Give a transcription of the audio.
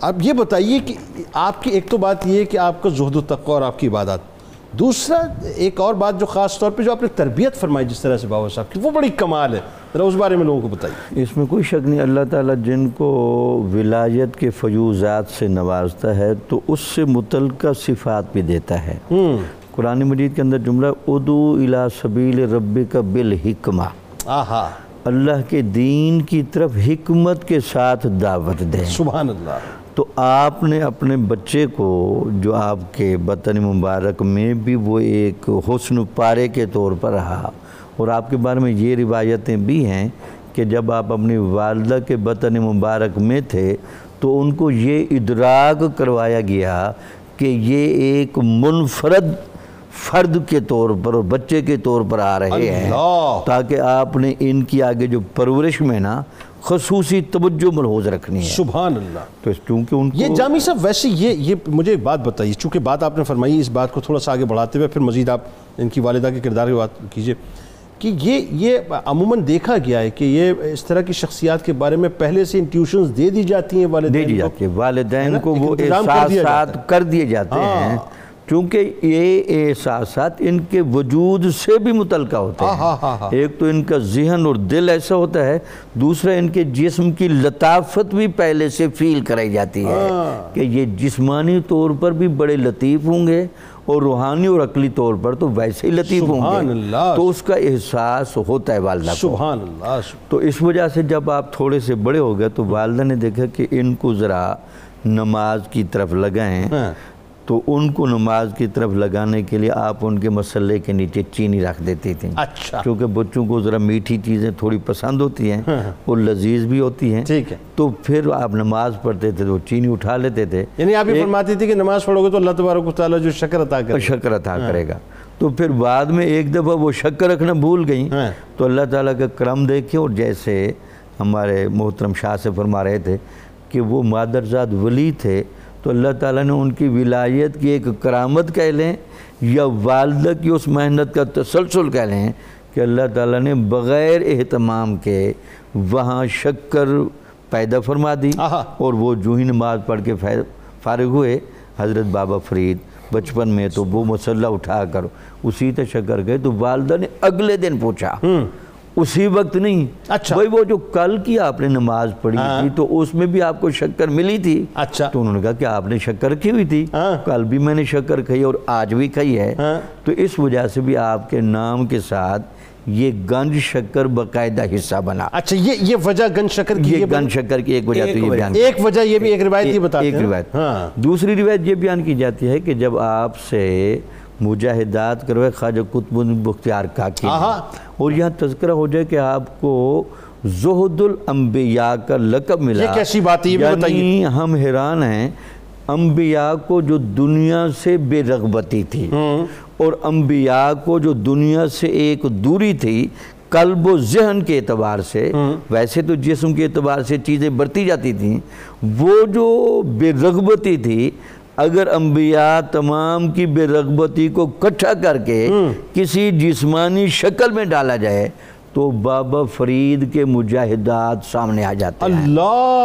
اب یہ بتائیے کہ آپ کی ایک تو بات یہ ہے کہ آپ کا زہد و تقوی اور آپ کی عبادات۔ دوسرا ایک اور بات جو خاص طور پہ جو آپ نے تربیت فرمائی جس طرح سے بابا صاحب کی وہ بڑی کمال ہے۔ ذرا اس بارے میں لوگوں کو بتائیے۔ اس میں کوئی شک نہیں اللہ تعالیٰ جن کو ولایت کے فیوزات سے نوازتا ہے تو اس سے متعلقہ صفات بھی دیتا ہے۔ قرآن مجید کے اندر جملہ ادو الى سبیل رب کا بالحکمہ۔ آہا۔ اللہ کے دین کی طرف حکمت کے ساتھ دعوت دیں۔ سبحان اللہ۔ تو آپ نے اپنے بچے کو جو آپ کے بطن مبارک میں بھی وہ ایک حسن پارے کے طور پر رہا، اور آپ کے بارے میں یہ روایتیں بھی ہیں کہ جب آپ اپنی والدہ کے بطن مبارک میں تھے تو ان کو یہ ادراک کروایا گیا کہ یہ ایک منفرد فرد کے طور پر اور بچے کے طور پر آ رہے ہیں تاکہ آپ نے ان کی آگے جو پرورش میں نا خصوصی توجہ ملحوظ رکھنی ہے سبحان اللہ تو اس چونکہ ان کو یہ جامی صاحب ویسے یہ یہ مجھے ایک بات بتائیے چونکہ بات آپ نے فرمائی اس بات کو تھوڑا سا آگے بڑھاتے ہوئے پھر مزید آپ ان کی والدہ کے کردار کی بات کیجیے کہ یہ یہ عموماً دیکھا گیا ہے کہ یہ اس طرح کی شخصیات کے بارے میں پہلے سے انٹیوشنز دے دی جاتی ہیں والدین دے دی؟ جاتی ہے والدین؟ کو وہ احساسات کر دیے جاتے ہاں۔ ہیں چونکہ یہ احساسات ان کے وجود سے بھی متعلقہ ہوتے ہاں، ہاں، ہاں، ہاں۔ ہیں ایک تو ان کا ذہن اور دل ایسا ہوتا ہے دوسرا ان کے جسم کی لطافت بھی پہلے سے فیل کرائی جاتی ہے۔ کہ یہ جسمانی طور پر بھی بڑے لطیف ہوں گے اور روحانی اور عقلی طور پر تو ویسے ہی لطیف ہوں گے۔ تو اس کا احساس ہوتا ہے والدہ کو سبحان اللہ تو اس وجہ سے جب آپ تھوڑے سے بڑے ہو گئے تو والدہ نے دیکھا کہ ان کو ذرا نماز کی طرف لگائیں۔ تو ان کو نماز کی طرف لگانے کے لیے آپ ان کے مسئلے کے نیچے چینی رکھ دیتی تھیں اچھا۔ کیونکہ بچوں کو ذرا میٹھی چیزیں تھوڑی پسند ہوتی ہیں اور لذیذ بھی ہوتی ہیں۔ ٹھیک ہے۔ تو پھر آپ نماز پڑھتے تھے تو چینی اٹھا لیتے تھے۔ یعنی آپ یہ فرماتی تھی کہ نماز پڑھو گے تو اللہ تبارک و تعالیٰ جو شکر عطا کرے شکر عطا کرے گا۔ تو پھر بعد میں ایک دفعہ وہ شکر رکھنا بھول گئیں۔ ہاں۔ تو اللہ تعالیٰ کا کرم دیکھیں اور جیسے ہمارے محترم شاہ سے فرما رہے تھے کہ وہ مادرزاد ولی تھے۔ تو اللہ تعالیٰ نے ان کی ولایت کی ایک کرامت کہہ لیں یا والدہ کی اس محنت کا تسلسل کہہ لیں کہ اللہ تعالیٰ نے بغیر اہتمام کے وہاں شکر پیدا فرما دی۔ اور وہ جو ہی نماز پڑھ کے فا- فارغ ہوئے حضرت بابا فرید بچپن میں تو وہ مسلح اٹھا کر اسی تشکر گئے تو والدہ نے اگلے دن پوچھا اسی وقت نہیں۔ اچھا۔ وہ جو کل کی آپ نے نماز پڑھی ہاں۔ تھی تو اس میں بھی آپ کو شکر ملی تھی۔ اچھا۔ تو انہوں نے کہا کہ آپ نے شکر کی ہوئی تھی۔ ہاں۔ کل بھی میں نے شکر کھی اور آج بھی کھی ہے۔ ہاں۔ تو اس وجہ سے بھی آپ کے نام کے ساتھ یہ گنج شکر باقاعدہ حصہ بنا۔ اچھا یہ یہ وجہ گن شکر کی یہ یہ گن شکر کی ایک وجہ تو یہ بیان ایک وجہ یہ بھی ایک روایت یہ بتاتے ایک ہیں۔ روایت۔ ہاں۔ دوسری روایت یہ بیان کی جاتی ہے کہ جب آپ سے مجاہدات کروائے خواجہ قطب بختیار کاکی۔ اور یہاں تذکرہ ہو جائے کہ آپ کو زہد الانبیاء کا لقب ملا یہ کیسی بات ہے؟ یعنی۔ ہم حیران ہیں انبیاء کو جو دنیا سے بے رغبتی تھی اور انبیاء کو جو دنیا سے ایک دوری تھی قلب و ذہن کے اعتبار سے ویسے تو جسم کے اعتبار سے چیزیں بڑھتی جاتی تھیں وہ جو بے رغبتی تھی اگر انبیاء تمام کی بے رغبتی کو کٹھا کر کے کسی جسمانی شکل میں ڈالا جائے تو بابا فرید کے مجاہدات سامنے آ جاتے ہیں۔ اللہ!